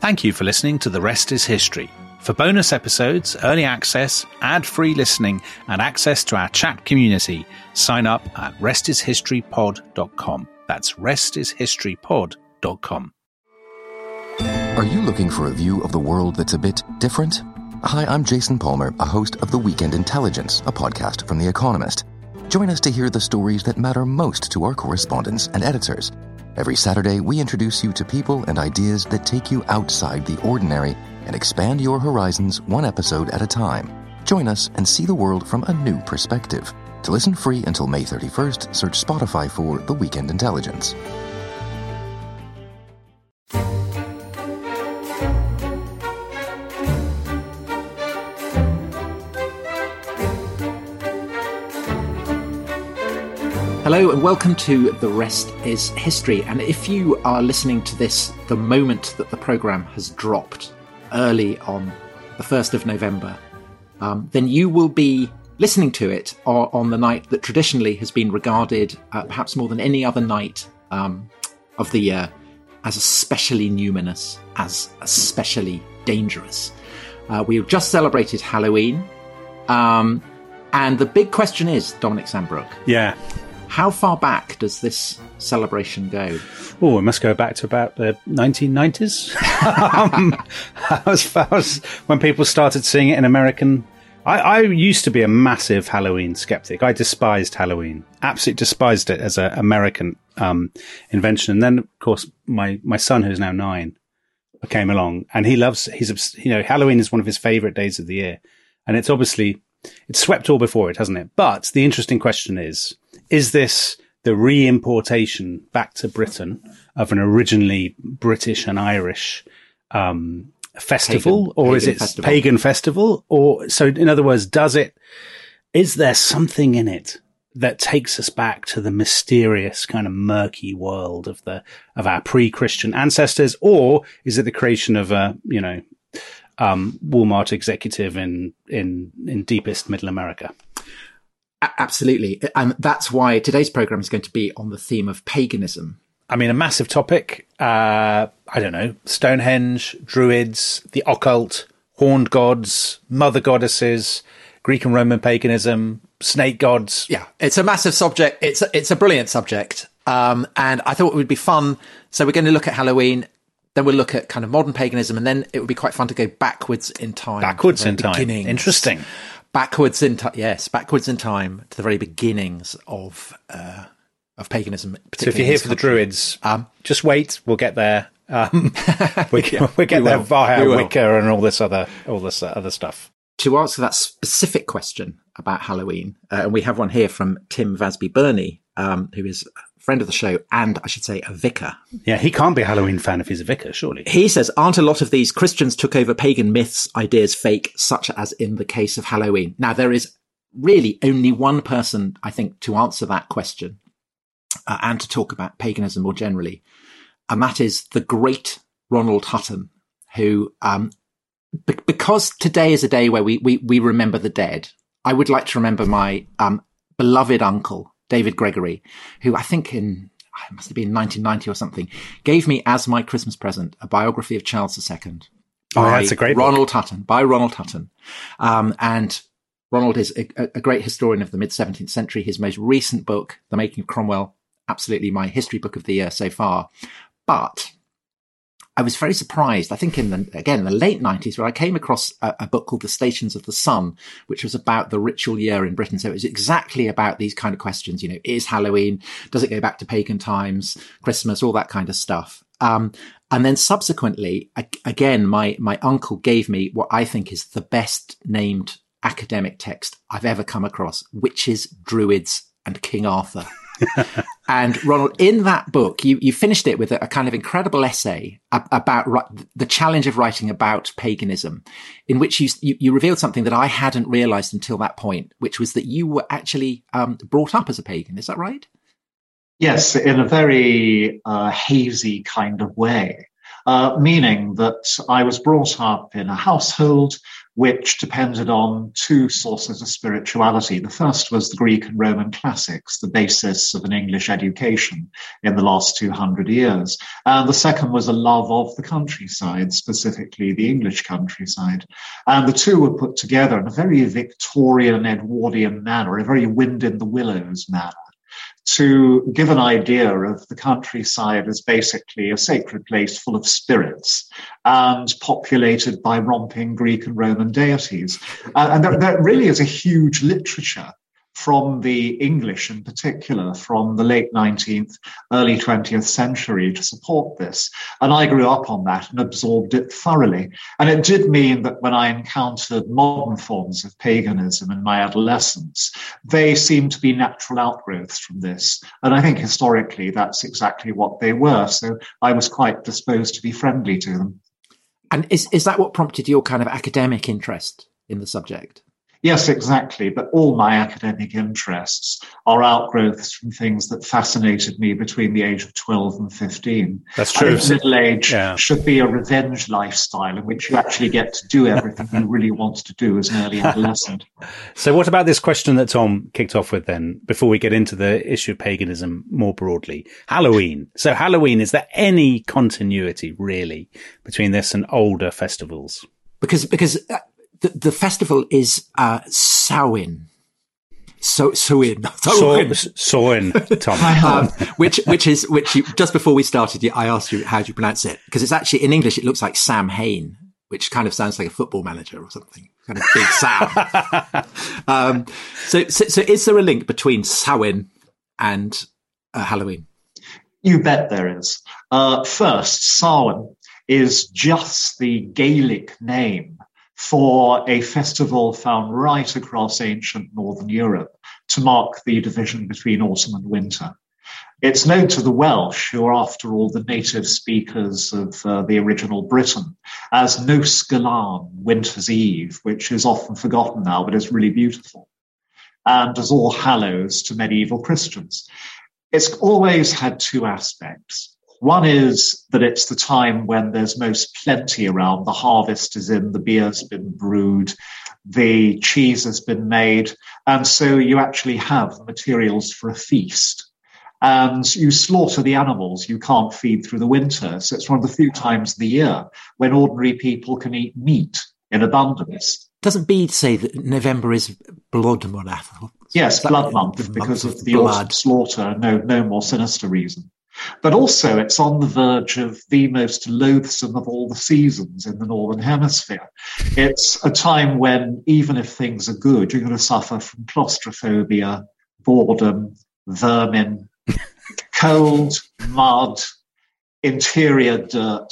Thank you for listening to The Rest is History. For bonus episodes, early access, ad free listening, and access to our chat community, sign up at restishistorypod.com. That's restishistorypod.com. Are you looking for a view of the world that's a bit different? Hi, I'm Jason Palmer, a host of The Weekend Intelligence, a podcast from The Economist. Join us to hear the stories that matter most to our correspondents and editors. Every Saturday, we introduce you to people and ideas that take you outside the ordinary and expand your horizons one episode at a time. Join us and see the world from a new perspective. To listen free until May 31st, search Spotify for The Weekend Intelligence. Hello and welcome to The Rest is History. And if you are listening to this the moment that the programme has dropped early on the 1st of November, um, then you will be listening to it on the night that traditionally has been regarded, uh, perhaps more than any other night um, of the year, as especially numinous, as especially dangerous. Uh, we have just celebrated Halloween. Um, and the big question is, Dominic Sandbrook. Yeah. How far back does this celebration go? Oh, it must go back to about the 1990s. um, as far as when people started seeing it in American. I, I, used to be a massive Halloween skeptic. I despised Halloween, absolutely despised it as an American um, invention. And then, of course, my my son, who's now nine, came along, and he loves. He's you know Halloween is one of his favorite days of the year, and it's obviously it's swept all before it, hasn't it? But the interesting question is is this the re-importation back to Britain of an originally British and Irish um, festival, pagan, or pagan is it festival. pagan festival? Or so, in other words, does it? Is there something in it that takes us back to the mysterious kind of murky world of the of our pre-Christian ancestors, or is it the creation of a you know um, Walmart executive in in in deepest Middle America? Absolutely. And that's why today's program is going to be on the theme of paganism. I mean, a massive topic. Uh, I don't know, Stonehenge, Druids, the occult, horned gods, mother goddesses, Greek and Roman paganism, snake gods. Yeah, it's a massive subject. It's a, it's a brilliant subject. Um, and I thought it would be fun. So we're going to look at Halloween. Then we'll look at kind of modern paganism, and then it would be quite fun to go backwards in time. Backwards in time. beginnings. Interesting. Backwards in time. Yes, backwards in time to the very beginnings of uh, of paganism. So if you're here for the. Druids, Um, just wait. We'll get there. Um, we, we get we there will. via We. Wicca and all this other all this other stuff. to answer that specific question about Halloween, uh, and we have one here from Tim Vasby Burney, um, who is friend of the show and I should say a vicar. Yeah, he can't be a Halloween fan if he's a vicar, surely. He says, aren't a lot of these Christians took over pagan myths, ideas fake, such as in the case of Halloween? Now, there is really only one person, I think, to answer that question uh, and to talk about paganism more generally. And that is the great Ronald Hutton, who, um, be- because today is a day where we, we, we remember the dead, I would like to remember my, um, beloved uncle, David Gregory, who I think in, it must have been 1990 or something, gave me as my Christmas present a biography of Charles II. Oh, by that's a great book. Ronald Hutton, by Ronald Hutton. Um, and Ronald is a, a great historian of the mid 17th century. His most recent book, The Making of Cromwell, absolutely my history book of the year so far. But I was very surprised. I think in the, again, in the late nineties, where I came across a, a, book called The Stations of the Sun, which was about the ritual year in Britain. So it was exactly about these kind of questions. You know, is Halloween? Does it go back to pagan times? Christmas? All that kind of stuff. Um, and then subsequently, again, my, my uncle gave me what I think is the best named academic text I've ever come across, Witches, Druids, and King Arthur. And Ronald, in that book, you, you finished it with a, a kind of incredible essay ab- about ri- the challenge of writing about paganism, in which you, you, you revealed something that I hadn't realized until that point, which was that you were actually um, brought up as a pagan. Is that right? Yes, in a very uh, hazy kind of way. uh, meaning that I was brought up in a household which depended on two sources of spirituality. The first was the Greek and Roman classics, the basis of an English education in the last 200 years. And the second was a love of the countryside, specifically the English countryside. And the two were put together in a very Victorian, Edwardian manner, a very wind in the willows manner to give an idea of the countryside as basically a sacred place full of spirits and populated by romping Greek and Roman deities. Uh, and there, there really is a huge literature from the English in particular from the late 19th, early 20th century to support this. And I grew up on that and absorbed it thoroughly. And it did mean that when I encountered modern forms of paganism in my adolescence, they seemed to be natural outgrowths from this. And I think historically that's exactly what they were. So I was quite disposed to be friendly to them. And is, is that what prompted your kind of academic interest in the subject? Yes, exactly. But all my academic interests are outgrowths from things that fascinated me between the age of 12 and 15. That's true. middle age yeah. should be a revenge lifestyle in which you actually get to do everything you really want to do as an early adolescent. so, what about this question that Tom kicked off with then, before we get into the issue of paganism more broadly? Halloween. So, Halloween, is there any continuity really between this and older festivals? Because, because uh, the, the festival is uh, Samhain. So Samhain, Samhain, Tom. um, which which is which you, just before we started, I asked you how do you pronounce it because it's actually in English it looks like Sam Hain, which kind of sounds like a football manager or something, kind of big Sam. um, so, so, so is there a link between Samhain and uh, Halloween? You bet there is. Uh, first, Samhain is just the Gaelic name for a festival found right across ancient Northern Europe to mark the division between autumn and winter. It's known to the Welsh, who are after all the native speakers of uh, the original Britain, as Nos Galan, Winter's Eve, which is often forgotten now, but is really beautiful, and as All Hallows to medieval Christians. It's always had two aspects. One is that it's the time when there's most plenty around. The harvest is in, the beer's been brewed, the cheese has been made, and so you actually have the materials for a feast. And you slaughter the animals you can't feed through the winter. So it's one of the few times of the year when ordinary people can eat meat in abundance. Doesn't Bede say that November is blood month? Yes, blood month because of, of the blood. slaughter. No, no more sinister reason. But also, it's on the verge of the most loathsome of all the seasons in the Northern Hemisphere. It's a time when, even if things are good, you're going to suffer from claustrophobia, boredom, vermin, cold, mud, interior dirt,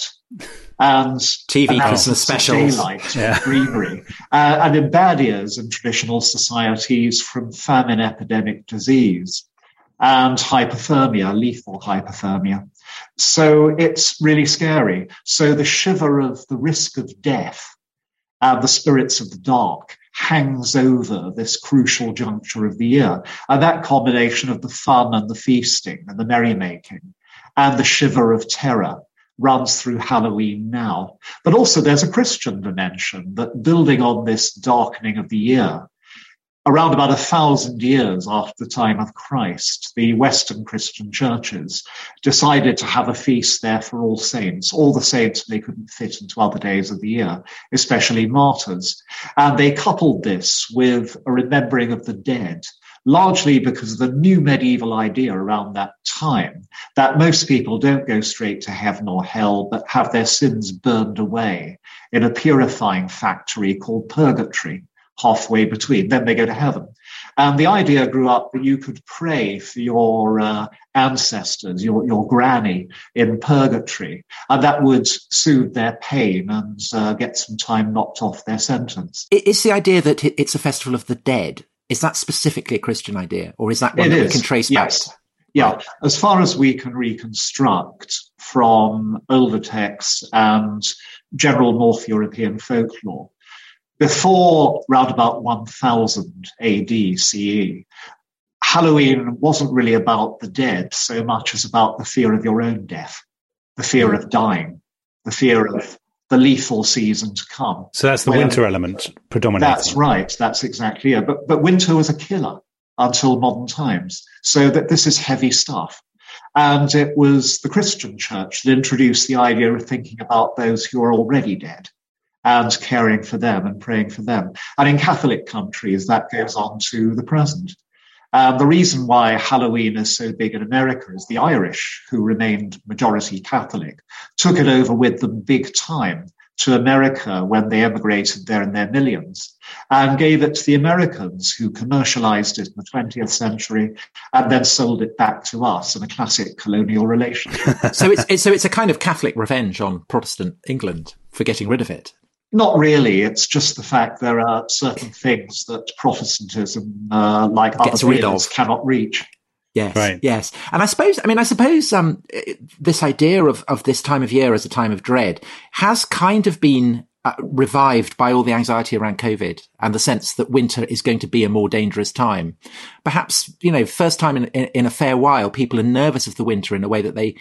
and TV Christmas specials, daylight, yeah. greenery, uh, and in bad years in traditional societies from famine, epidemic, disease and hypothermia, lethal hypothermia. So it's really scary. So the shiver of the risk of death and the spirits of the dark hangs over this crucial juncture of the year. And that combination of the fun and the feasting and the merrymaking and the shiver of terror runs through Halloween now. But also there's a Christian dimension that building on this darkening of the year, around about a thousand years after the time of Christ, the Western Christian churches decided to have a feast there for all saints, all the saints they couldn't fit into other days of the year, especially martyrs. And they coupled this with a remembering of the dead, largely because of the new medieval idea around that time that most people don't go straight to heaven or hell, but have their sins burned away in a purifying factory called purgatory halfway between. Then they go to heaven. And the idea grew up that you could pray for your uh, ancestors, your, your granny in purgatory, and that would soothe their pain and uh, get some time knocked off their sentence. It's the idea that it's a festival of the dead. Is that specifically a Christian idea, or is that one it that is. we can trace yes. back? Yeah, as far as we can reconstruct from older texts and general North European folklore, before round about 1000 AD CE, Halloween wasn't really about the dead so much as about the fear of your own death, the fear of dying. the fear of the lethal season to come. So that's the winter element predominating. That's right. That's exactly it. But but winter was a killer until modern times. So that this is heavy stuff. And it was the Christian church that introduced the idea of thinking about those who are already dead and caring for them and praying for them. And in Catholic countries, that goes on to the present. Um, the reason why Halloween is so big in America is the Irish, who remained majority Catholic, took it over with them big time to America when they emigrated there in their millions and gave it to the Americans who commercialized it in the 20th century and then sold it back to us in a classic colonial relationship. so it's, it's, so it's a kind of Catholic revenge on Protestant England for getting rid of it. Not really. It's just the fact there are certain things that Protestantism, uh, like Gets other of, cannot reach. Yes, right. yes, and I suppose I mean I suppose um, this idea of of this time of year as a time of dread has kind of been uh, revived by all the anxiety around COVID and the sense that winter is going to be a more dangerous time. Perhaps you know, first time in, in, in a fair while, people are nervous of the winter in a way that they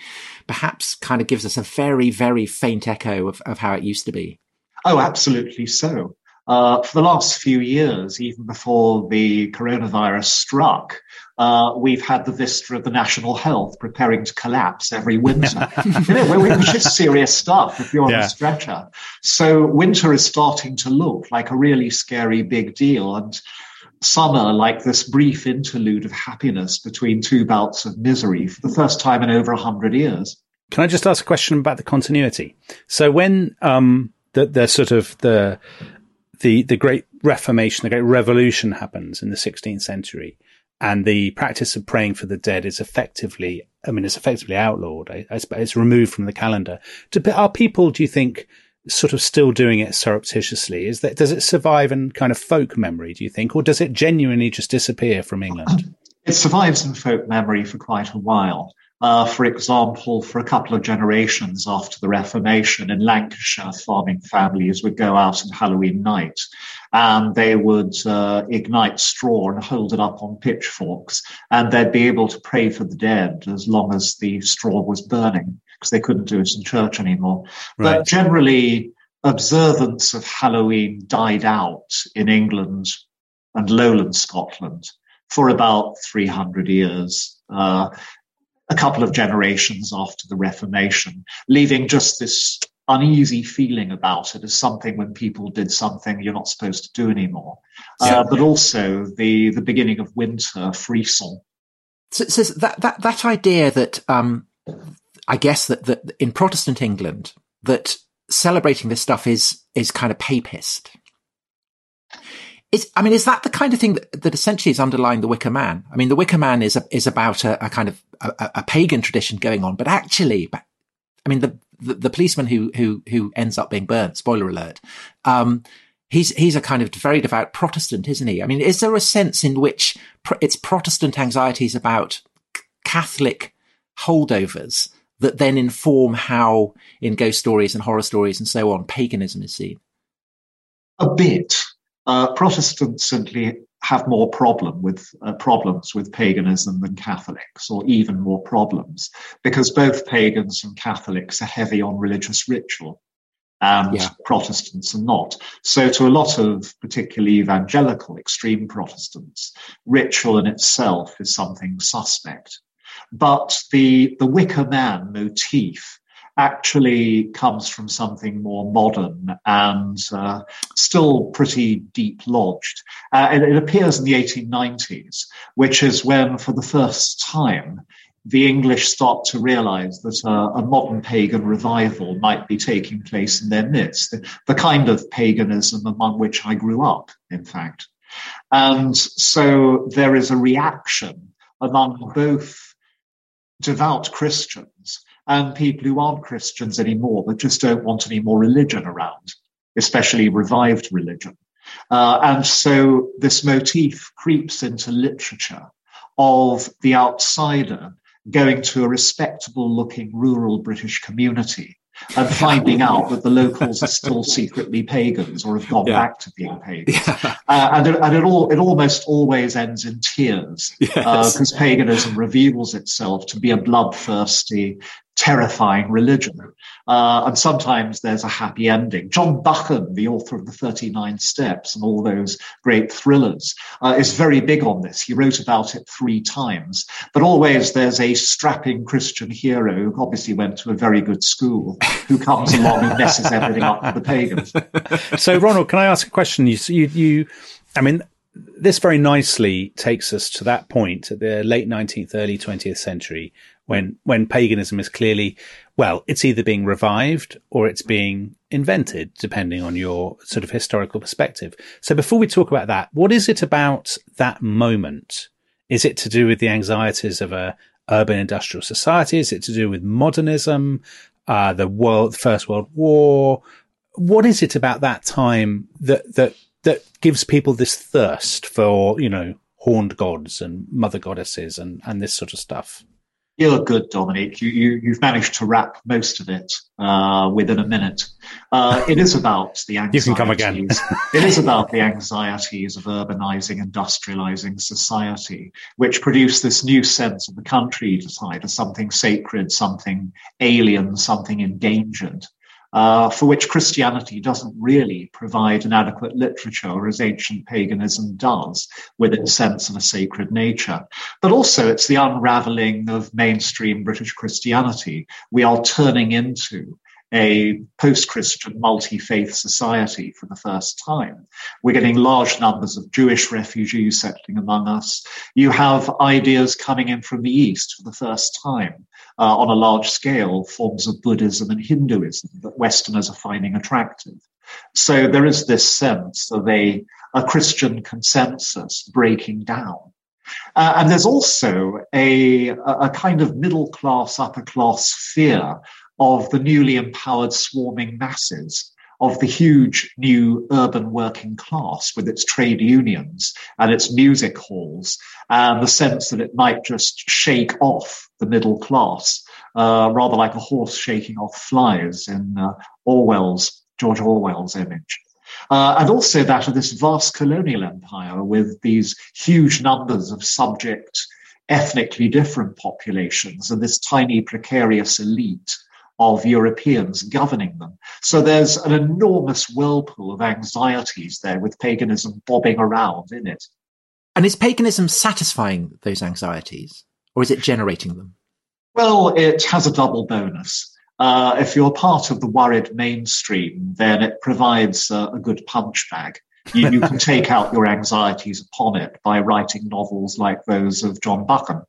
perhaps kind of gives us a very very faint echo of, of how it used to be. Oh, absolutely so. Uh, for the last few years, even before the coronavirus struck, uh, we've had the vista of the national health preparing to collapse every winter. you know, which is serious stuff if you're yeah. on a stretcher. So winter is starting to look like a really scary big deal. And summer like this brief interlude of happiness between two bouts of misery for the first time in over a hundred years. Can I just ask a question about the continuity? So when um, the, the sort of the the the great Reformation, the great Revolution happens in the 16th century, and the practice of praying for the dead is effectively, I mean, it's effectively outlawed. I, I it's removed from the calendar. Do, are people, do you think, sort of still doing it surreptitiously? Is that does it survive in kind of folk memory? Do you think, or does it genuinely just disappear from England? It survives in folk memory for quite a while. Uh, for example, for a couple of generations after the Reformation in Lancashire, farming families would go out on Halloween night and they would uh, ignite straw and hold it up on pitchforks and they'd be able to pray for the dead as long as the straw was burning because they couldn't do it in church anymore. Right. But generally, observance of Halloween died out in England and lowland Scotland for about 300 years. Uh, a couple of generations after the Reformation, leaving just this uneasy feeling about it as something when people did something you're not supposed to do anymore. Uh, but also the the beginning of winter, frisson. So, so that that that idea that um, I guess that that in Protestant England that celebrating this stuff is is kind of papist. Is, I mean, is that the kind of thing that, that essentially is underlying the Wicker Man? I mean, the Wicker Man is a, is about a, a kind of a, a, pagan tradition going on, but actually, I mean, the, the, the, policeman who, who, who ends up being burnt, spoiler alert, um, he's, he's a kind of very devout Protestant, isn't he? I mean, is there a sense in which it's Protestant anxieties about Catholic holdovers that then inform how in ghost stories and horror stories and so on, paganism is seen? A bit uh, Protestants simply have more problem with uh, problems with paganism than Catholics, or even more problems, because both pagans and Catholics are heavy on religious ritual, and yeah. Protestants are not. So, to a lot of particularly evangelical extreme Protestants, ritual in itself is something suspect. But the the Wicker Man motif actually comes from something more modern and uh, still pretty deep lodged. Uh, it, it appears in the 1890s, which is when, for the first time, the English start to realize that uh, a modern pagan revival might be taking place in their midst, the, the, kind of paganism among which I grew up, in fact. And so there is a reaction among both devout Christians and people who aren't Christians anymore, but just don't want any more religion around, especially revived religion. Uh, and so this motif creeps into literature of the outsider going to a respectable looking rural British community and finding out that the locals are still secretly pagans or have gone yeah. back to being pagans. Yeah. Uh, and, it, and it, all, it almost always ends in tears because yes. uh, paganism reveals itself to be a bloodthirsty, terrifying religion. Uh, and sometimes there's a happy ending. John Buchan, the author of the 39 Steps and all those great thrillers, uh, is very big on this. He wrote about it three times. But always there's a strapping Christian hero who obviously went to a very good school who comes along and messes everything up for the pagans. So, Ronald, can I ask a question? You, you, you I mean, this very nicely takes us to that point at the late 19th, early 20th century when, when paganism is clearly, well, it's either being revived or it's being invented, depending on your sort of historical perspective. So before we talk about that, what is it about that moment? Is it to do with the anxieties of a urban industrial society? Is it to do with modernism, uh, the world, First World War? What is it about that time that, that that gives people this thirst for, you know, horned gods and mother goddesses and, and this sort of stuff. You're good, Dominic. You, you, have managed to wrap most of it uh, within a minute. Uh, it is about the anxieties. You can come again. it is about the anxieties of urbanizing, industrializing society, which produce this new sense of the countryside as something sacred, something alien, something endangered uh, for which Christianity doesn't really provide an adequate literature as ancient paganism does with its sense of a sacred nature. But also it's the unraveling of mainstream British Christianity. We are turning into a post-Christian multi-faith society for the first time. We're getting large numbers of Jewish refugees settling among us. You have ideas coming in from the East for the first time uh, on a large scale, forms of Buddhism and Hinduism that Westerners are finding attractive. So there is this sense of a, a Christian consensus breaking down. Uh, and there's also a, a kind of middle class, upper class fear of the newly empowered swarming masses of the huge new urban working class with its trade unions and its music halls and the sense that it might just shake off the middle class, uh, rather like a horse shaking off flies in uh, Orwell's, George Orwell's image. Uh, and also that of this vast colonial empire with these huge numbers of subject, ethnically different populations and this tiny precarious elite of Europeans governing them. So there's an enormous whirlpool of anxieties there with paganism bobbing around in it. And is paganism satisfying those anxieties or is it generating them? Well, it has a double bonus. Uh, if you're part of the worried mainstream, then it provides uh, a good punch bag. You, you can take out your anxieties upon it by writing novels like those of John Buchan.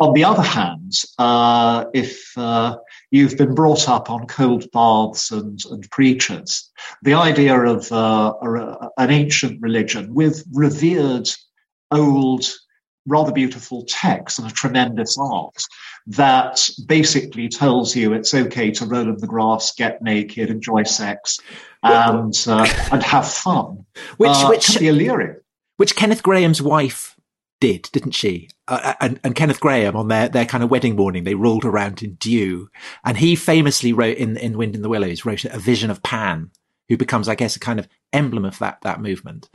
On the other hand, uh, if uh, you've been brought up on cold baths and, and preachers, the idea of uh, an ancient religion with revered old rather beautiful texts and a tremendous art that basically tells you it's okay to roll in the grass, get naked, enjoy sex, and uh, and have fun. Which uh, which can be alluring. Which Kenneth Grahame's wife did, didn't she? Uh, and, and, Kenneth Grahame on their, their kind of wedding morning, they rolled around in dew. And he famously wrote in, in Wind in the Willows, wrote a vision of Pan, who becomes, I guess, a kind of emblem of that, that movement.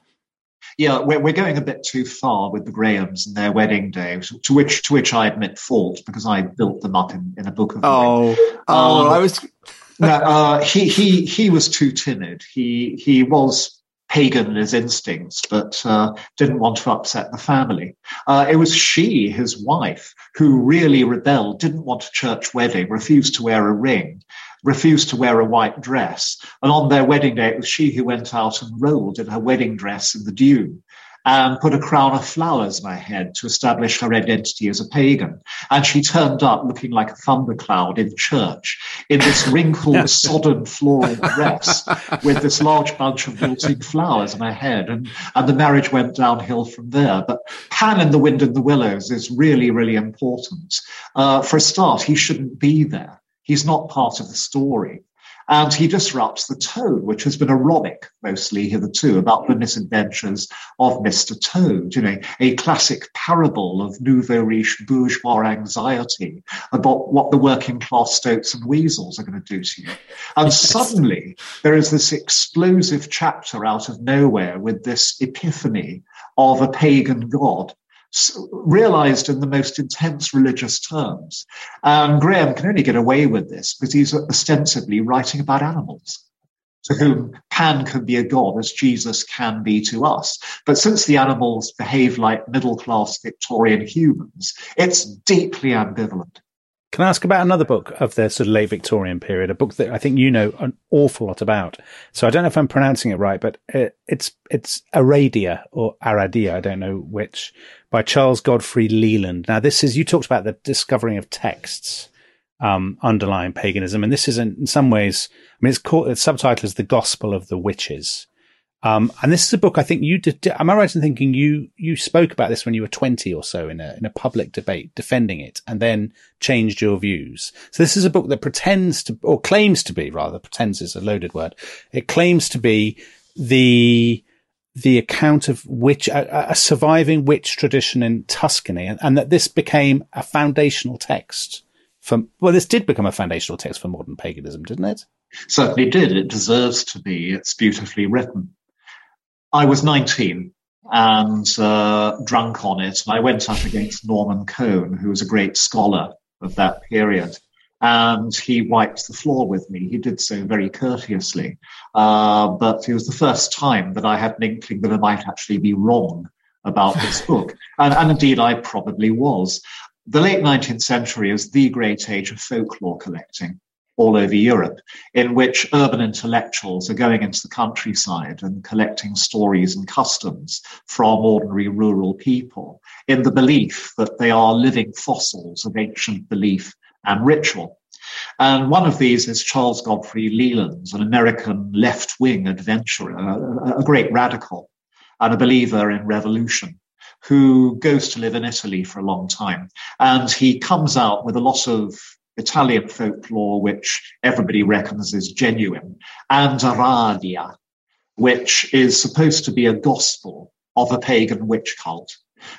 Yeah, we're, we're going a bit too far with the Grahames and their wedding day, to which to which I admit fault because I built them up in, in a book of. Oh, oh, um, I was. no, uh, he he he was too timid. He he was pagan in his instincts, but uh, didn't want to upset the family. Uh, it was she, his wife, who really rebelled, didn't want a church wedding, refused to wear a ring, refused to wear a white dress. And on their wedding day, it was she who went out and rolled in her wedding dress in the dew and put a crown of flowers on her head to establish her identity as a pagan. And she turned up looking like a thundercloud in church in this wrinkled, sodden floral dress with this large bunch of wilting flowers on her head. And, and the marriage went downhill from there. But Pan in the Wind and the Willows is really, really important. Uh, for a start, he shouldn't be there. He's not part of the story. And he disrupts the tone, which has been erotic mostly hitherto about the misadventures of Mr. Toad, you know, a classic parable of nouveau riche bourgeois anxiety about what the working class stoats and weasels are going to do to you. And yes. suddenly there is this explosive chapter out of nowhere with this epiphany of a pagan god realized in the most intense religious terms. And Grahame can only get away with this because he's ostensibly writing about animals to whom Pan can be a god as Jesus can be to us. But since the animals behave like middle class Victorian humans, it's deeply ambivalent. Can I ask about another book of the sort of late Victorian period, a book that I think you know an awful lot about. So I don't know if I'm pronouncing it right, but it, it's it's Aradia or Aradia, I don't know which, by Charles Godfrey Leland. Now this is you talked about the discovering of texts um, underlying paganism, and this is in, in some ways, I mean, it's called its subtitle is the Gospel of the Witches. Um, and this is a book I think you did. Am I right in thinking you you spoke about this when you were twenty or so in a in a public debate defending it, and then changed your views? So this is a book that pretends to, or claims to be, rather pretends is a loaded word. It claims to be the the account of witch a, a surviving witch tradition in Tuscany, and, and that this became a foundational text for. Well, this did become a foundational text for modern paganism, didn't it? Certainly did. It deserves to be. It's beautifully written. I was 19 and uh, drunk on it. And I went up against Norman Cohn, who was a great scholar of that period. And he wiped the floor with me. He did so very courteously. Uh, but it was the first time that I had an inkling that I might actually be wrong about this book. And, and indeed, I probably was. The late 19th century is the great age of folklore collecting all over Europe, in which urban intellectuals are going into the countryside and collecting stories and customs from ordinary rural people in the belief that they are living fossils of ancient belief and ritual. And one of these is Charles Godfrey Leland, an American left wing adventurer, a, a great radical and a believer in revolution who goes to live in Italy for a long time. And he comes out with a lot of Italian folklore, which everybody reckons is genuine, and Aradia, which is supposed to be a gospel of a pagan witch cult.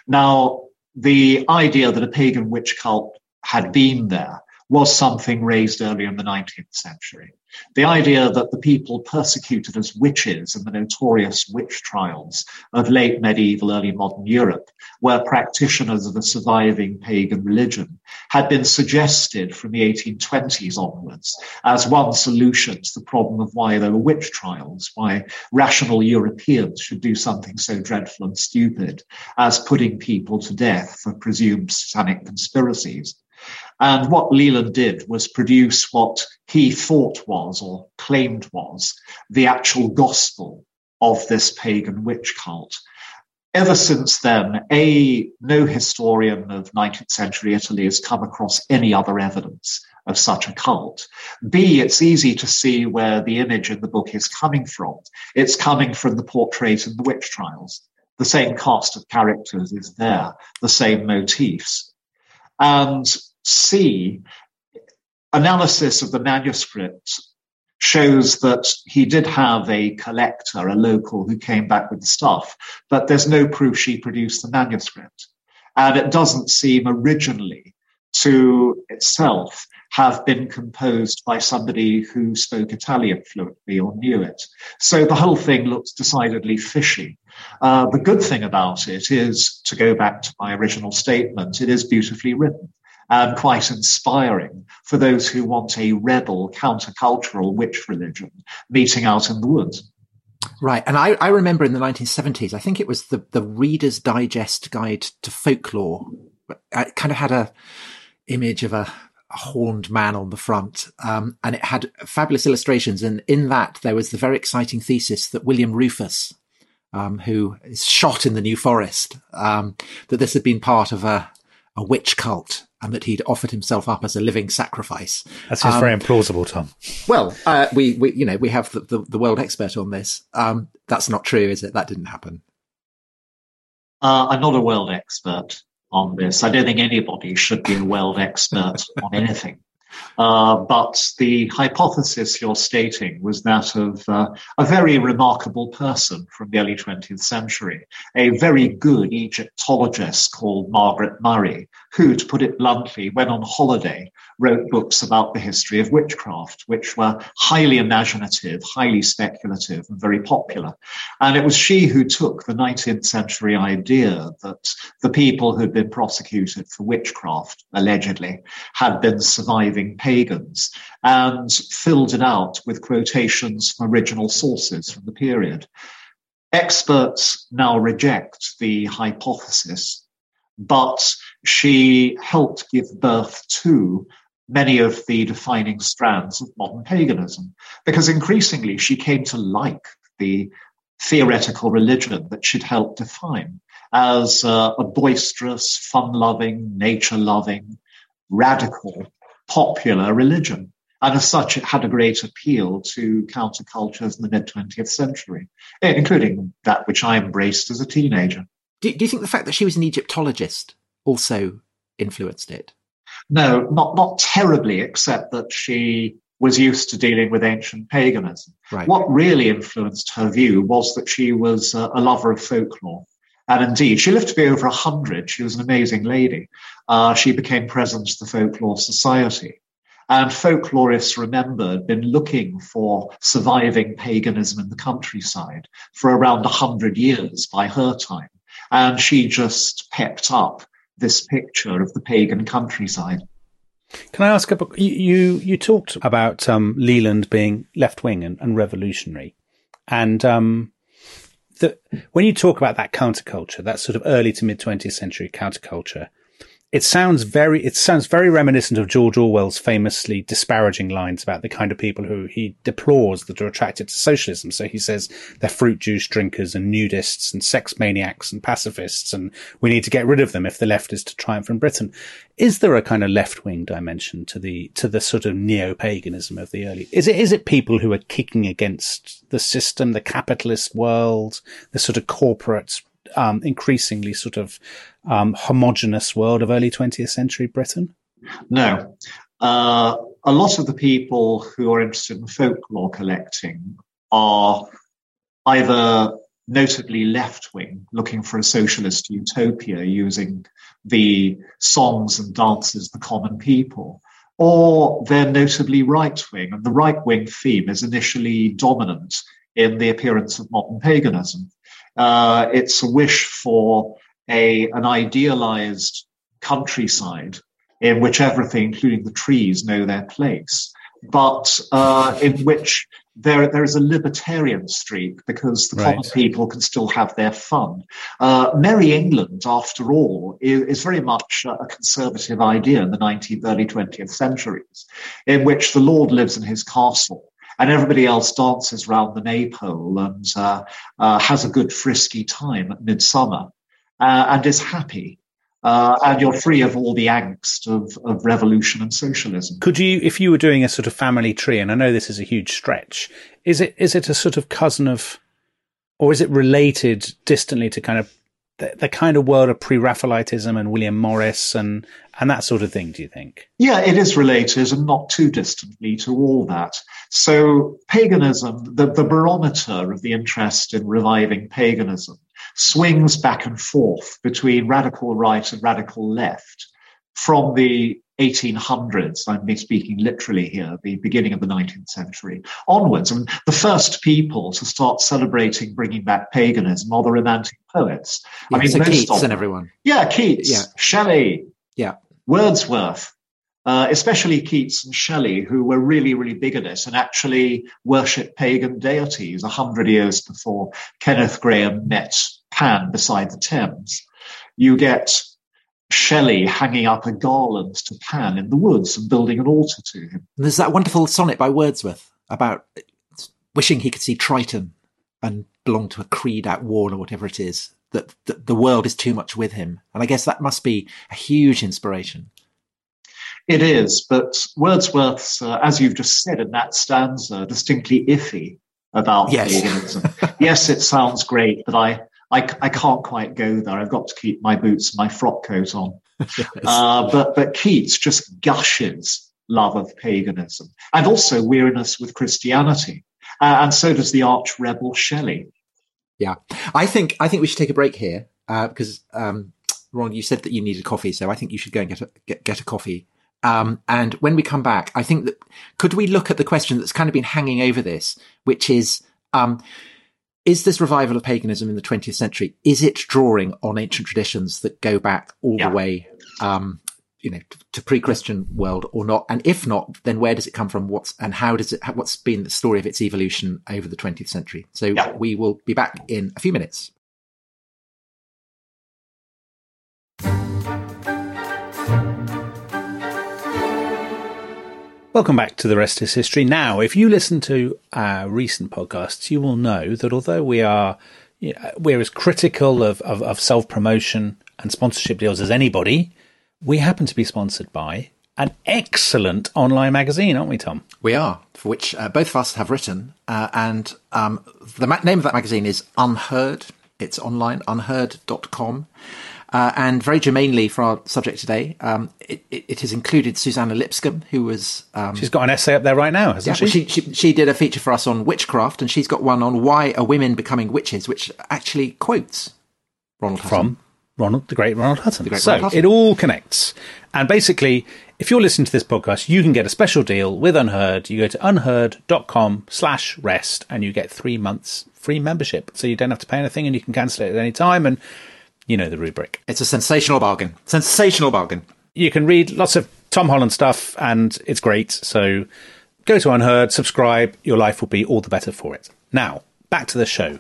Now, the idea that a pagan witch cult had been there was something raised earlier in the 19th century. The idea that the people persecuted as witches in the notorious witch trials of late medieval, early modern Europe, were practitioners of a surviving pagan religion, had been suggested from the 1820s onwards as one solution to the problem of why there were witch trials, why rational Europeans should do something so dreadful and stupid as putting people to death for presumed satanic conspiracies. And what Leland did was produce what he thought was or claimed was the actual gospel of this pagan witch cult. Ever since then, A, no historian of 19th century Italy has come across any other evidence of such a cult. B, it's easy to see where the image in the book is coming from. It's coming from the portrait in the witch trials. The same cast of characters is there, the same motifs. And C, analysis of the manuscript shows that he did have a collector, a local, who came back with the stuff, but there's no proof she produced the manuscript. And it doesn't seem originally to itself have been composed by somebody who spoke Italian fluently or knew it. So the whole thing looks decidedly fishy. Uh, the good thing about it is, to go back to my original statement, it is beautifully written and quite inspiring for those who want a rebel, countercultural witch religion meeting out in the woods. Right. And I, I remember in the 1970s, I think it was the, the Reader's Digest Guide to Folklore. It kind of had a image of a, a horned man on the front. Um, and it had fabulous illustrations. And in that, there was the very exciting thesis that William Rufus, um, who is shot in the New Forest, um, that this had been part of a, a witch cult and that he'd offered himself up as a living sacrifice. That seems um, very implausible, Tom. Well, uh, we, we, you know, we have the, the, the world expert on this. Um, that's not true, is it? That didn't happen. Uh, I'm not a world expert on this. I don't think anybody should be a world expert on anything. Uh, but the hypothesis you're stating was that of uh, a very remarkable person from the early 20th century, a very good Egyptologist called Margaret Murray, who, to put it bluntly, when on holiday, wrote books about the history of witchcraft, which were highly imaginative, highly speculative, and very popular. And it was she who took the 19th century idea that the people who had been prosecuted for witchcraft, allegedly, had been surviving pagans, and filled it out with quotations from original sources from the period. Experts now reject the hypothesis but she helped give birth to many of the defining strands of modern paganism, because increasingly she came to like the theoretical religion that she'd helped define as uh, a boisterous, fun loving, nature loving, radical, popular religion. And as such, it had a great appeal to countercultures in the mid 20th century, including that which I embraced as a teenager. Do, do you think the fact that she was an Egyptologist also influenced it? No, not not terribly, except that she was used to dealing with ancient paganism. Right. What really influenced her view was that she was a, a lover of folklore. And indeed, she lived to be over 100. She was an amazing lady. Uh, she became president of the Folklore Society. And folklorists, remember, had been looking for surviving paganism in the countryside for around 100 years by her time. And she just pepped up this picture of the pagan countryside. Can I ask about you? You talked about um, Leland being left wing and, and, revolutionary, and um, the, when you talk about that counterculture, that sort of early to mid twentieth century counterculture, it sounds very it sounds very reminiscent of George Orwell's famously disparaging lines about the kind of people who he deplores that are attracted to socialism. So he says they're fruit juice drinkers and nudists and sex maniacs and pacifists, and we need to get rid of them if the left is to triumph in Britain. Is there a kind of left wing dimension to the to the sort of neo paganism of the early? Is it is it people who are kicking against the system, the capitalist world, the sort of corporate um, increasingly sort of um, homogenous world of early 20th century Britain? No. Uh, a lot of the people who are interested in folklore collecting are either notably left wing, looking for a socialist utopia using the songs and dances of the common people, or they're notably right wing. And the right wing theme is initially dominant in the appearance of modern paganism. Uh, it's a wish for a an idealized countryside in which everything, including the trees, know their place, but uh, in which there there is a libertarian streak because the right. common people can still have their fun. Uh, Merry England, after all, is, is, very much a conservative idea in the 19th, early 20th centuries, in which the Lord lives in his castle and everybody else dances round the maypole and uh, uh, has a good frisky time at midsummer uh, and is happy. Uh, and you're free of all the angst of, of revolution and socialism. Could you, if you were doing a sort of family tree, and I know this is a huge stretch, is it is it a sort of cousin of, or is it related distantly to kind of the, the kind of world of pre-Raphaelitism and William Morris and and that sort of thing? Do you think? Yeah, it is related and not too distantly to all that. So paganism, the, the barometer of the interest in reviving paganism, swings back and forth between radical right and radical left from the 1800s, I'm speaking literally here, the beginning of the 19th century onwards. And the first people to start celebrating bringing back paganism are the Romantic poets. Yeah, I mean, so Keats and everyone. Yeah, Keats, yeah. Shelley, yeah. Wordsworth, uh, especially Keats and Shelley, who were really, really big at it and actually worshipped pagan deities a hundred years before Kenneth Grahame met Pan beside the Thames. You get Shelley hanging up a garland to Pan in the woods and building an altar to him. And there's that wonderful sonnet by Wordsworth about wishing he could see Triton and belong to a creed at war or whatever it is, that, that the world is too much with him. And I guess that must be a huge inspiration. It is, but Wordsworth's, uh, as you've just said in that stanza, distinctly iffy about yes. paganism. yes, it sounds great, but I, I, I can't quite go there. I've got to keep my boots and my frock coat on. yes. uh, but, but Keats just gushes love of paganism and also weariness with Christianity. Uh, and so does the arch rebel Shelley. Yeah. I think, I think we should take a break here, uh, because, um, Ron, you said that you needed coffee, so I think you should go and get a, get, get a coffee. Um, and when we come back, I think that could we look at the question that's kind of been hanging over this, which is, um, is this revival of paganism in the 20th century, is it drawing on ancient traditions that go back all yeah. the way, um, you know, to, to, pre-Christian world or not? And if not, then where does it come from? What's, and how does it, what's been the story of its evolution over the 20th century? So yeah. we will be back in a few minutes. Welcome back to The Rest is History. Now, if you listen to our recent podcasts, you will know that although we are you know, we're as critical of, of, of self promotion and sponsorship deals as anybody, we happen to be sponsored by an excellent online magazine, aren't we, Tom? We are, for which uh, both of us have written. Uh, and um, the ma- name of that magazine is UnHerd. It's online, unherd.com. Uh, and very germanely for our subject today, um, it, it, it, has included Suzannah Lipscomb, who was. Um, she's got an essay up there right now, hasn't yeah, she? Well, she, she? She did a feature for us on witchcraft, and she's got one on why are women becoming witches, which actually quotes Ronald Hutton. From Ronald, the great Ronald Hutton. Great so Ronald Hutton. it all connects. And basically, if you're listening to this podcast, you can get a special deal with UnHerd. You go to unherd.com slash rest and you get three months free membership. So you don't have to pay anything and you can cancel it at any time. And you know the rubric. It's a sensational bargain. Sensational bargain. You can read lots of Tom Holland stuff, and it's great. So go to UnHerd, subscribe. Your life will be all the better for it. Now, back to the show.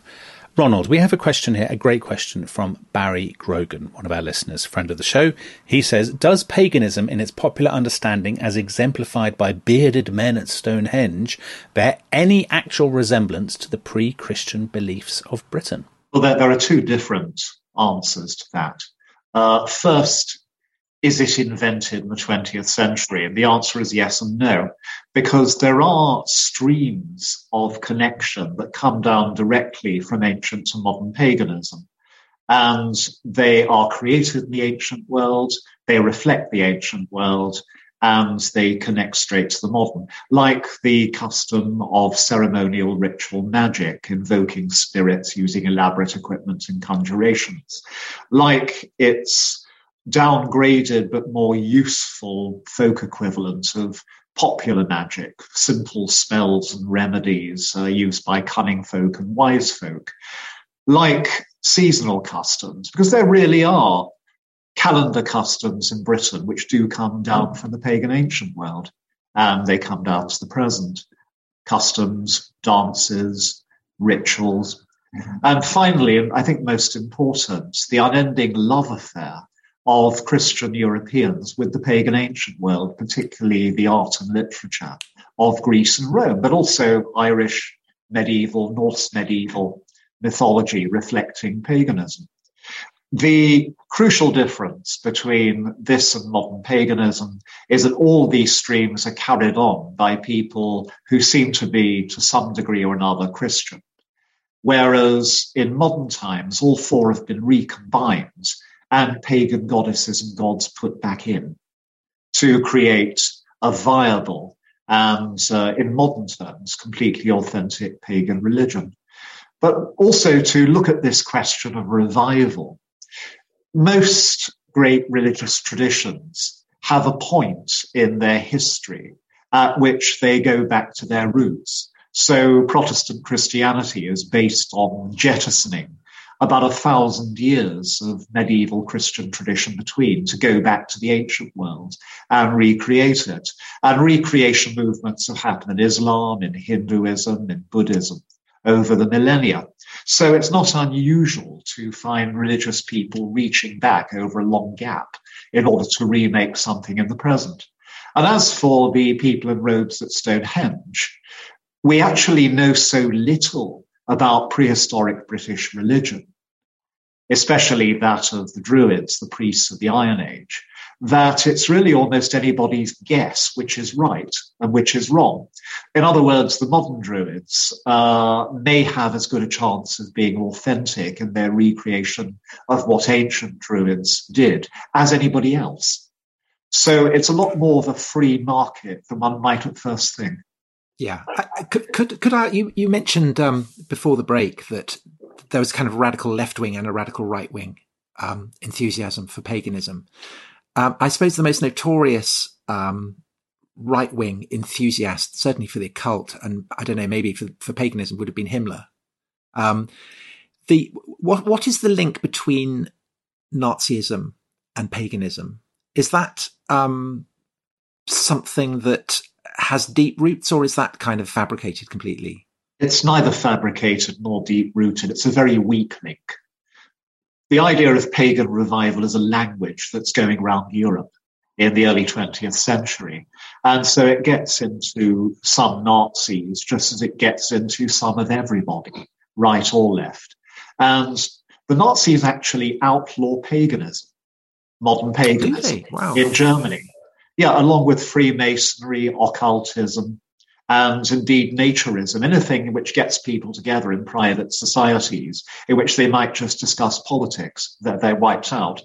Ronald, we have a question here, a great question from Barry Grogan, one of our listeners, friend of the show. He says, Does paganism, in its popular understanding as exemplified by bearded men at Stonehenge, bear any actual resemblance to the pre Christian beliefs of Britain? Well, there, there, are two different answers to that. Uh, first, is it invented in the 20th century? And the answer is yes and no, because there are streams of connection that come down directly from ancient to modern paganism. And they are created in the ancient world, they reflect the ancient world, and they connect straight to the modern, like the custom of ceremonial ritual magic, invoking spirits using elaborate equipment and conjurations, like its downgraded but more useful folk equivalent of popular magic, simple spells and remedies uh, used by cunning folk and wise folk, like seasonal customs, because there really are calendar customs in Britain, which do come down from the pagan ancient world, and they come down to the present. Customs, dances, rituals. And finally, and I think most important, the unending love affair of Christian Europeans with the pagan ancient world, particularly the art and literature of Greece and Rome, but also Irish medieval, Norse medieval mythology reflecting paganism. The crucial difference between this and modern paganism is that all these streams are carried on by people who seem to be, to some degree or another, Christian. Whereas in modern times, all four have been recombined and pagan goddesses and gods put back in to create a viable and, uh, in modern terms, completely authentic pagan religion. But also to look at this question of revival most great religious traditions have a point in their history at which they go back to their roots. So Protestant Christianity is based on jettisoning about a thousand years of medieval Christian tradition between to go back to the ancient world and recreate it. And recreation movements have happened in Islam, in Hinduism, in Buddhism over the millennia. So it's not unusual to find religious people reaching back over a long gap in order to remake something in the present. And as for the people in robes at Stonehenge, we actually know so little about prehistoric British religion, especially that of the Druids, the priests of the Iron Age, that it's really almost anybody's guess which is right and which is wrong. In other words, the modern Druids uh, may have as good a chance of being authentic in their recreation of what ancient Druids did as anybody else. So it's a lot more of a free market than one might at first think. Yeah, could could, could I? You you mentioned um, before the break that there was kind of radical left wing and a radical right wing um, enthusiasm for paganism. Um, I suppose the most notorious um, right wing enthusiast, certainly for the occult, and I don't know, maybe for, for paganism, would have been Himmler. Um, the what what is the link between Nazism and paganism? Is that um, something that has deep roots, or is that kind of fabricated completely? It's neither fabricated nor deep rooted. It's a very weak link. The idea of pagan revival is a language that's going around Europe in the early 20th century. And so it gets into some Nazis just as it gets into some of everybody, right or left. And the Nazis actually outlaw paganism, modern paganism wow. in Germany. Yeah, along with Freemasonry, occultism, and indeed naturism, anything which gets people together in private societies in which they might just discuss politics, that they're wiped out.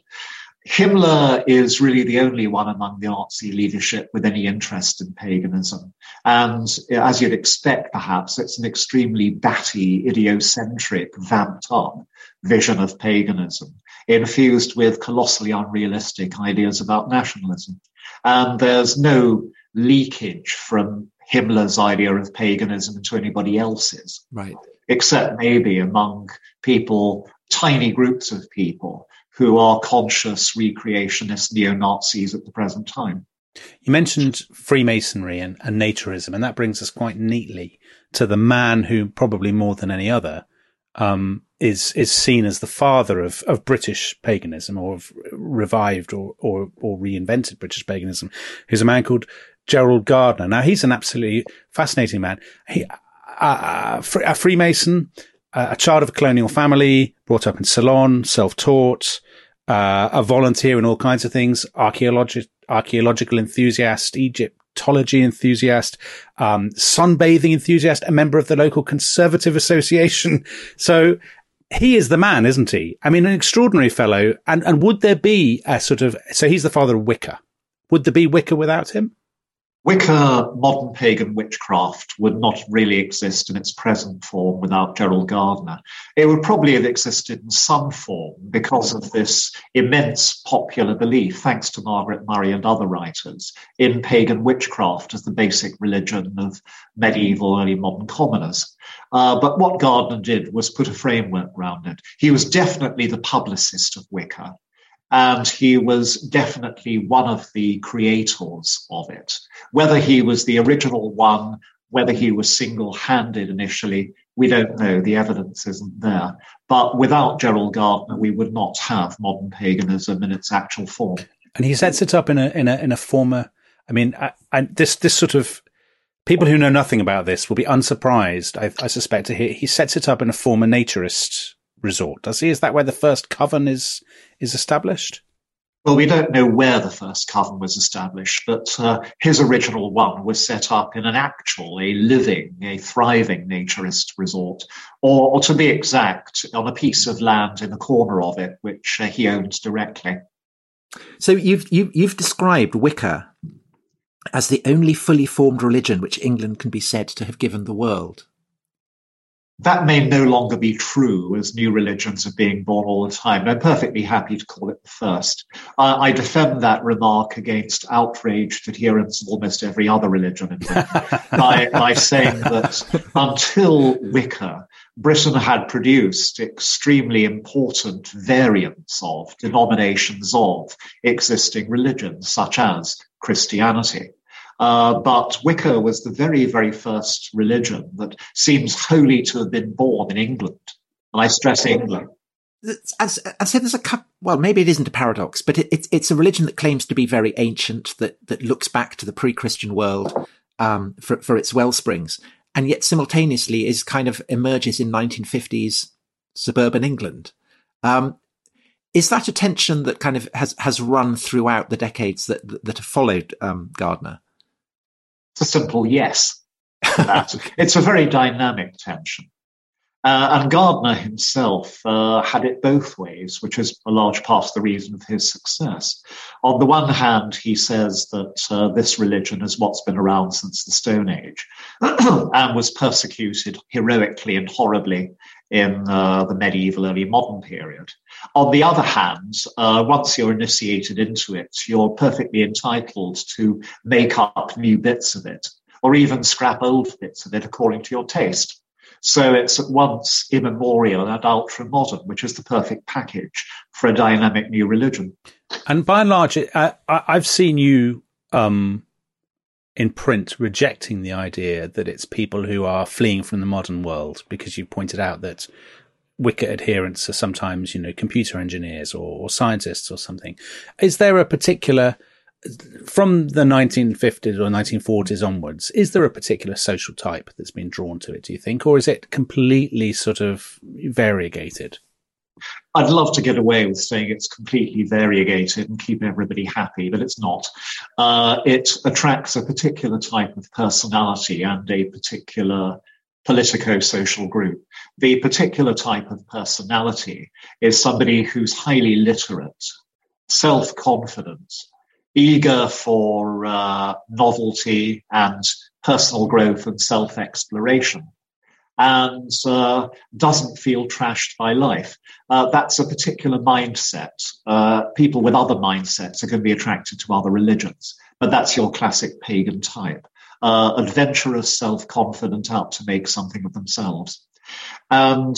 Himmler is really the only one among the Nazi leadership with any interest in paganism. And as you'd expect, perhaps, it's an extremely batty, idiocentric, vamped up vision of paganism, infused with colossally unrealistic ideas about nationalism. And there's no leakage from Himmler's idea of paganism into anybody else's. Right. Except maybe among people, tiny groups of people who are conscious recreationist neo Nazis at the present time. You mentioned Freemasonry and, and, naturism, and that brings us quite neatly to the man who, probably more than any other, um, is is seen as the father of, of British paganism, or of revived or, or or reinvented British paganism. Who's a man called Gerald Gardner. Now he's an absolutely fascinating man. He, a Freemason, a child of a colonial family, brought up in Ceylon, self-taught, uh, a volunteer in all kinds of things, archaeological archaeological enthusiast, Egyptology enthusiast, um, sunbathing enthusiast, a member of the local conservative association. So he is the man, isn't he? I mean, an extraordinary fellow. And, and would there be a sort of, so he's the father of Wicca. Would there be Wicca without him? Wicca modern pagan witchcraft would not really exist in its present form without Gerald Gardner. It would probably have existed in some form because of this immense popular belief, thanks to Margaret Murray and other writers, in pagan witchcraft as the basic religion of medieval early modern commoners. Uh, but what Gardner did was put a framework around it. He was definitely the publicist of Wicca and he was definitely one of the creators of it. Whether he was the original one, whether he was single handed initially, we don't know. The evidence isn't there. But without Gerald Gardner, we would not have modern paganism in its actual form. And he sets it up in a in a in a former. I mean, I, I, this this sort of people who know nothing about this will be unsurprised. I, I suspect to hear he sets it up in a former naturist resort. Does he? Is that where the first coven is is established? Well, we don't know where the first coven was established, but uh, his original one was set up in an actual, a living, a thriving naturist resort, or, or to be exact, on a piece of land in the corner of it, which uh, he owns directly. So you've you, have you have described Wicca as the only fully formed religion which England can be said to have given the world that may no longer be true as new religions are being born all the time. I'm perfectly happy to call it the first. Uh, I defend that remark against outraged adherents of almost every other religion in by, by saying that until Wicca, Britain had produced extremely important variants of denominations of existing religions, such as Christianity. Uh, but Wicca was the very, very first religion that seems wholly to have been born in England. And I stress England. As I said, there's a couple, well, maybe it isn't a paradox, but it, it's, it's a religion that claims to be very ancient, that, that looks back to the pre-Christian world, um, for, for its well springs, and yet simultaneously is kind of emerges in 1950s suburban England. Um, is that a tension that kind of has, has run throughout the decades that, that have followed, um, Gardner? It's a simple yes. it's a very dynamic tension. Uh, and Gardner himself uh, had it both ways, which is a large part of the reason of his success. On the one hand, he says that uh, this religion is what's been around since the Stone Age and was persecuted heroically and horribly in uh, the medieval early modern period. On the other hand, uh, once you're initiated into it, you're perfectly entitled to make up new bits of it or even scrap old bits of it according to your taste. So it's at once immemorial and ultra modern, which is the perfect package for a dynamic new religion. And by and large, I, have seen you um, in print rejecting the idea that it's people who are fleeing from the modern world because you pointed out that Wicca adherents are sometimes, you know, computer engineers or, or scientists or something. Is there a particular from the 1950s or 1940s onwards, is there a particular social type that's been drawn to it, do you think? Or is it completely sort of variegated? I'd love to get away with saying it's completely variegated and keep everybody happy, but it's not. Uh, it attracts a particular type of personality and a particular politico-social group. The particular type of personality is somebody who's highly literate, self-confident, eager for uh, novelty and personal growth and self exploration and uh, doesn't feel trashed by life. Uh, that's a particular mindset. Uh, people with other mindsets are going to be attracted to other religions, but that's your classic pagan type. Uh, adventurous, self confident, out to make something of themselves. And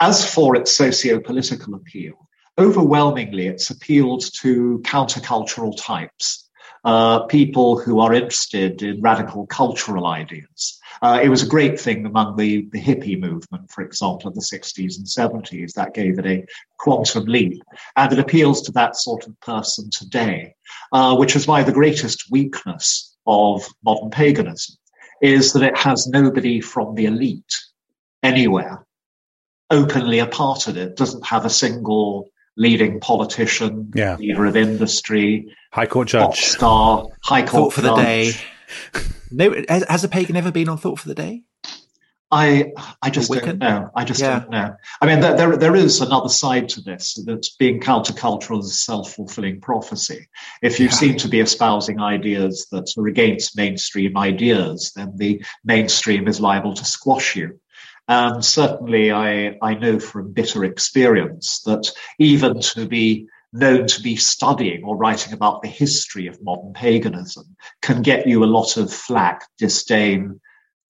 as for its socio political appeal, overwhelmingly, it's appealed to countercultural types, uh, people who are interested in radical cultural ideas. Uh, it was a great thing among the, the hippie movement, for example, in the 60s and 70s. That gave it a quantum leap. And it appeals to that sort of person today, uh, which is why the greatest weakness of modern paganism is that it has nobody from the elite anywhere openly a part of it, doesn't have a single leading politician, yeah. leader of industry, high court judge, star, high court thought for judge. the day. no, has, has, a pagan ever been on Thought for the Day? I I just don't know. I just yeah. don't know. I mean, there, there, there is another side to this that being countercultural is a self fulfilling prophecy. If you yeah. seem to be espousing ideas that are against mainstream ideas, then the mainstream is liable to squash you. And certainly I, I know from bitter experience that even to be known to be studying or writing about the history of modern paganism can get you a lot of flack, disdain,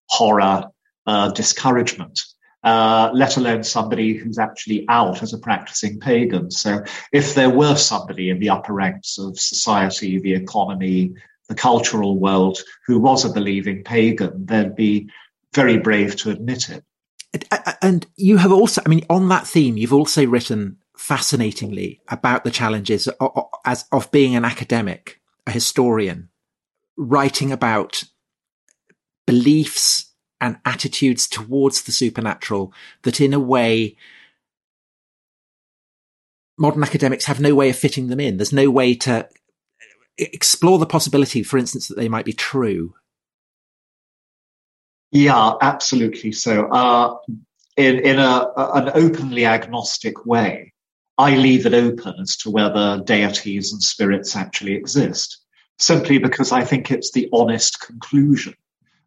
horror, uh, discouragement. Uh, let alone somebody who's actually out as a practicing pagan. So if there were somebody in the upper ranks of society, the economy, the cultural world who was a believing pagan, they'd be very brave to admit it. And you have also, I mean, on that theme, you've also written fascinatingly about the challenges of, as of being an academic, a historian, writing about beliefs and attitudes towards the supernatural that in a way modern academics have no way of fitting them in. There's no way to explore the possibility, for instance, that they might be true yeah, absolutely. So, uh, in in a, an openly agnostic way, I leave it open as to whether deities and spirits actually exist, simply because I think it's the honest conclusion.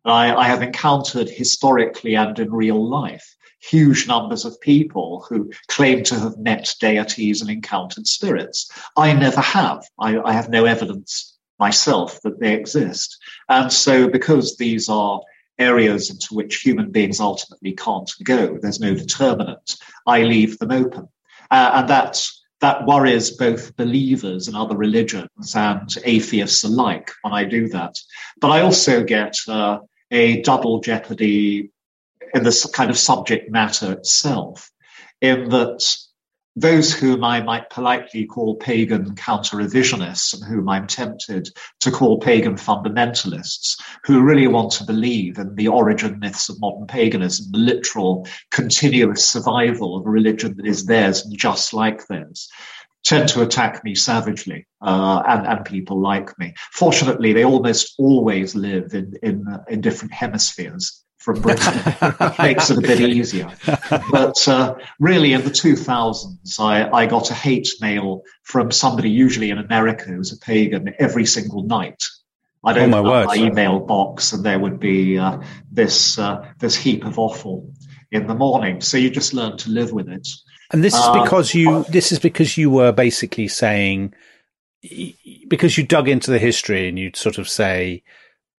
I, I have encountered historically and in real life huge numbers of people who claim to have met deities and encountered spirits. I never have. I, I have no evidence myself that they exist. And so, because these are areas into which human beings ultimately can't go. There's no determinant. I leave them open. Uh, and that, that worries both believers in other religions and atheists alike when I do that. But I also get uh, a double jeopardy in this kind of subject matter itself, in that those whom I might politely call pagan counter-revisionists and whom I'm tempted to call pagan fundamentalists, who really want to believe in the origin myths of modern paganism, the literal continuous survival of a religion that is theirs and just like theirs, tend to attack me savagely uh, and, and people like me. Fortunately, they almost always live in, in, in different hemispheres from Britain. Makes it a bit easier. But uh, really, in the 2000s, I, I got a hate mail from somebody, usually in America, who's a pagan, every single night. I'd Oh, open my up word. my email box, and there would be uh, this uh, this heap of offal in the morning. So you just learn to live with it. And this is Uh, because you. This is because you were basically saying, because you dug into the history and you'd sort of say,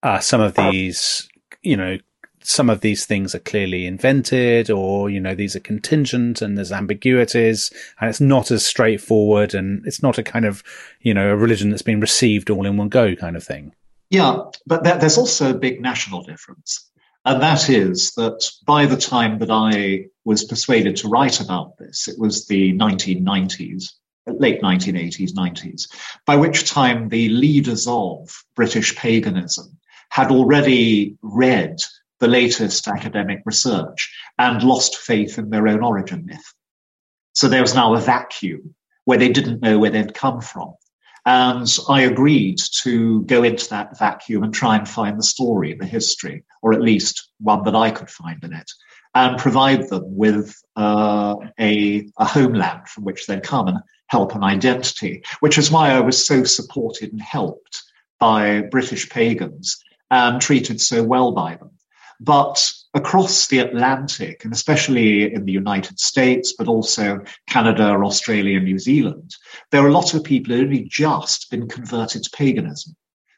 uh, some of these, you know, some of these things are clearly invented, or you know, these are contingent, and there's ambiguities, and it's not as straightforward, and it's not a kind of, you know, a religion that's been received all in one go kind of thing. Yeah, but there, there's also a big national difference. And that is that by the time that I was persuaded to write about this, it was the 1990s, late 1980s, 90s, by which time the leaders of British paganism had already read the latest academic research and lost faith in their own origin myth. So there was now a vacuum where they didn't know where they'd come from. And I agreed to go into that vacuum and try and find the story, the history, or at least one that I could find in it, and provide them with uh, a, a homeland from which they'd come and help an identity, which is why I was so supported and helped by British pagans and treated so well by them. But across the Atlantic, and especially in the United States, but also Canada, Australia, New Zealand, there are a lot of people who only just been converted to paganism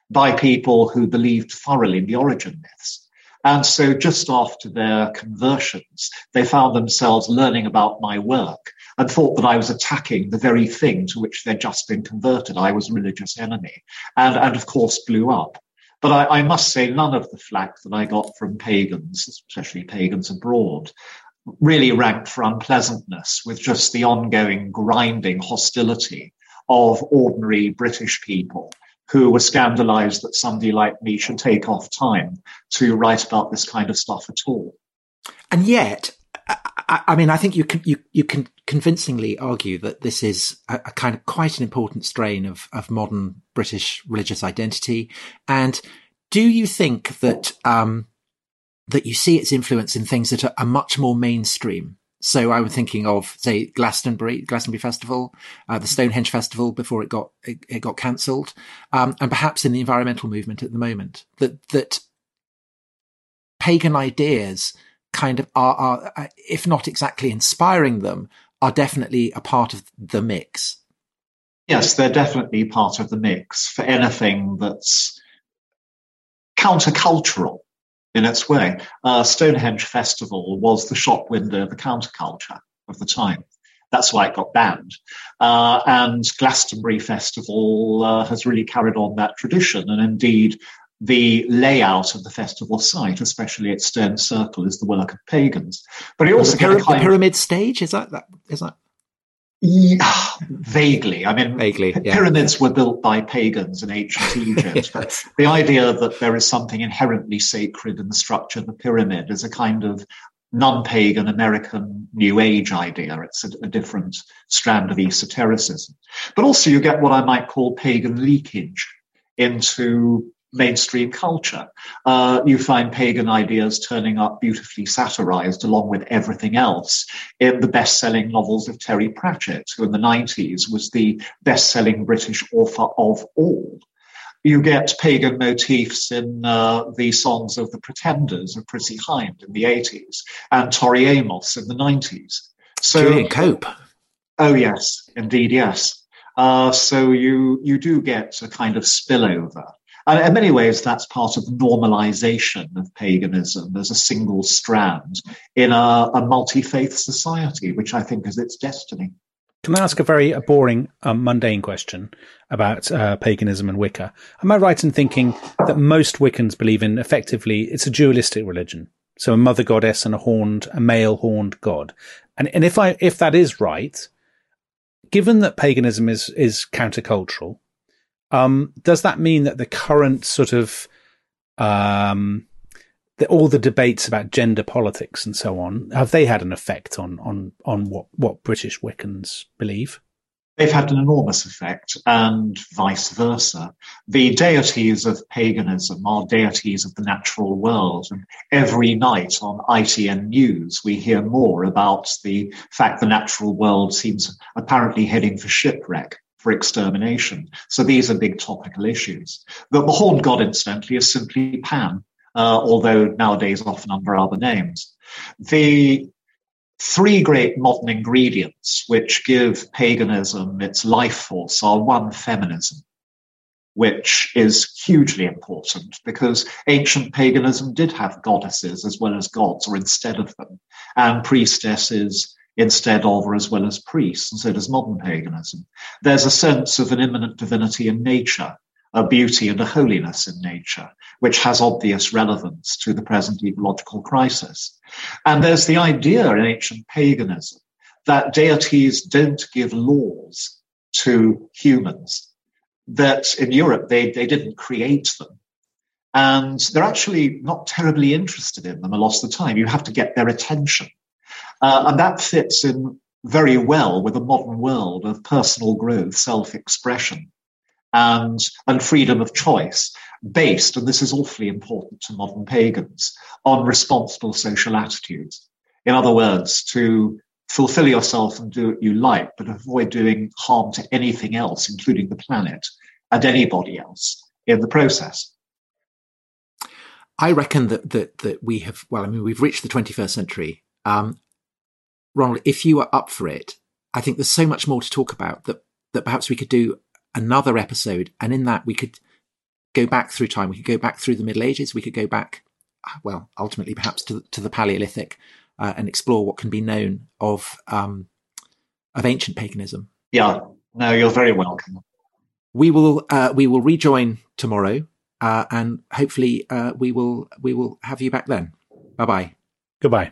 by people who believed thoroughly in the origin myths. And so just after their conversions, they found themselves learning about my work and thought that I was attacking the very thing to which they'd just been converted. I was a religious enemy and, and of course blew up. But I, I must say none of the flack that I got from pagans, especially pagans abroad, really ranked for unpleasantness with just the ongoing grinding hostility of ordinary British people who were scandalized that somebody like me should take off time to write about this kind of stuff at all. And yet, I, I, mean, I think you can you you can convincingly argue that this is a, a kind of quite an important strain of of modern British religious identity. And do you think that um, that you see its influence in things that are, are much more mainstream? So I'm thinking of, say, Glastonbury, Glastonbury Festival, uh, the Stonehenge Festival before it got it, it got cancelled, um, and perhaps in the environmental movement at the moment. That that pagan ideas kind of are, are, uh, if not exactly inspiring them, are definitely a part of the mix. Yes, they're definitely part of the mix for anything that's countercultural in its way. Uh, Stonehenge Festival was the shop window of the counterculture of the time. That's why it got banned. Uh, and Glastonbury Festival uh, has really carried on that tradition. And indeed, the layout of the festival site, especially at Stone Circle, is the work of pagans. But it also the, pyra- the kind of- pyramid stage is that that is that yeah, vaguely. I mean, Vaguely, yeah. pyramids were built by pagans in ancient Egypt. Yes. The idea that there is something inherently sacred in the structure of the pyramid is a kind of non-pagan American New Age idea. It's a, a different strand of esotericism. But also you get what I might call pagan leakage into mainstream culture. Uh, you find pagan ideas turning up beautifully satirized along with everything else in the best-selling novels of Terry Pratchett, who in the 90s was the best-selling British author of all. You get pagan motifs in uh, the songs of the Pretenders of Chrissie Hynde in the 80s and Tori Amos in the 90s. So, Julian Cope. oh yes, indeed, yes. Uh, so you you do get a kind of spillover. And in many ways, that's part of the normalization of paganism as a single strand in a, a multi-faith society, which I think is its destiny. Can I ask a very boring, um, mundane question about uh, paganism and Wicca? Am I right in thinking that most Wiccans believe in effectively it's a dualistic religion, so a mother goddess and a horned, a male horned god? And and if I if that is right, given that paganism is is countercultural, um, does that mean that the current sort of um, the, all the debates about gender politics and so on have they had an effect on on on what what British Wiccans believe? they've had an enormous effect, and vice versa. The deities of paganism are deities of the natural world, and every night on ITN News, we hear more about the fact the natural world seems apparently heading for shipwreck. For extermination. So these are big topical issues. The, the horned god, incidentally, is simply Pan, uh, although nowadays often under other names. The three great modern ingredients which give paganism its life force are one, feminism, which is hugely important because ancient paganism did have goddesses as well as gods or instead of them, and priestesses instead of as well as priests, and so does modern paganism. There's a sense of an immanent divinity in nature, a beauty and a holiness in nature, which has obvious relevance to the present ecological crisis. And there's the idea in ancient paganism that deities don't give laws to humans, that in Europe they, they didn't create them. And they're actually not terribly interested in them a lot of the time. You have to get their attention. Uh, and that fits in very well with a modern world of personal growth, self-expression, and, and freedom of choice based, and this is awfully important to modern pagans, on responsible social attitudes. In other words, to fulfill yourself and do what you like, but avoid doing harm to anything else, including the planet and anybody else in the process. I reckon that that that we have well, I mean, we've reached the 21st century. Um, Ronald, if you are up for it, I think there's so much more to talk about that that perhaps we could do another episode, and in that we could go back through time. We could go back through the Middle Ages. We could go back, well, ultimately perhaps to to the Paleolithic, uh, and explore what can be known of um, of ancient paganism. Yeah, no, you're very welcome. We will uh, we will rejoin tomorrow, uh, and hopefully uh, we will we will have you back then. Bye bye. Goodbye.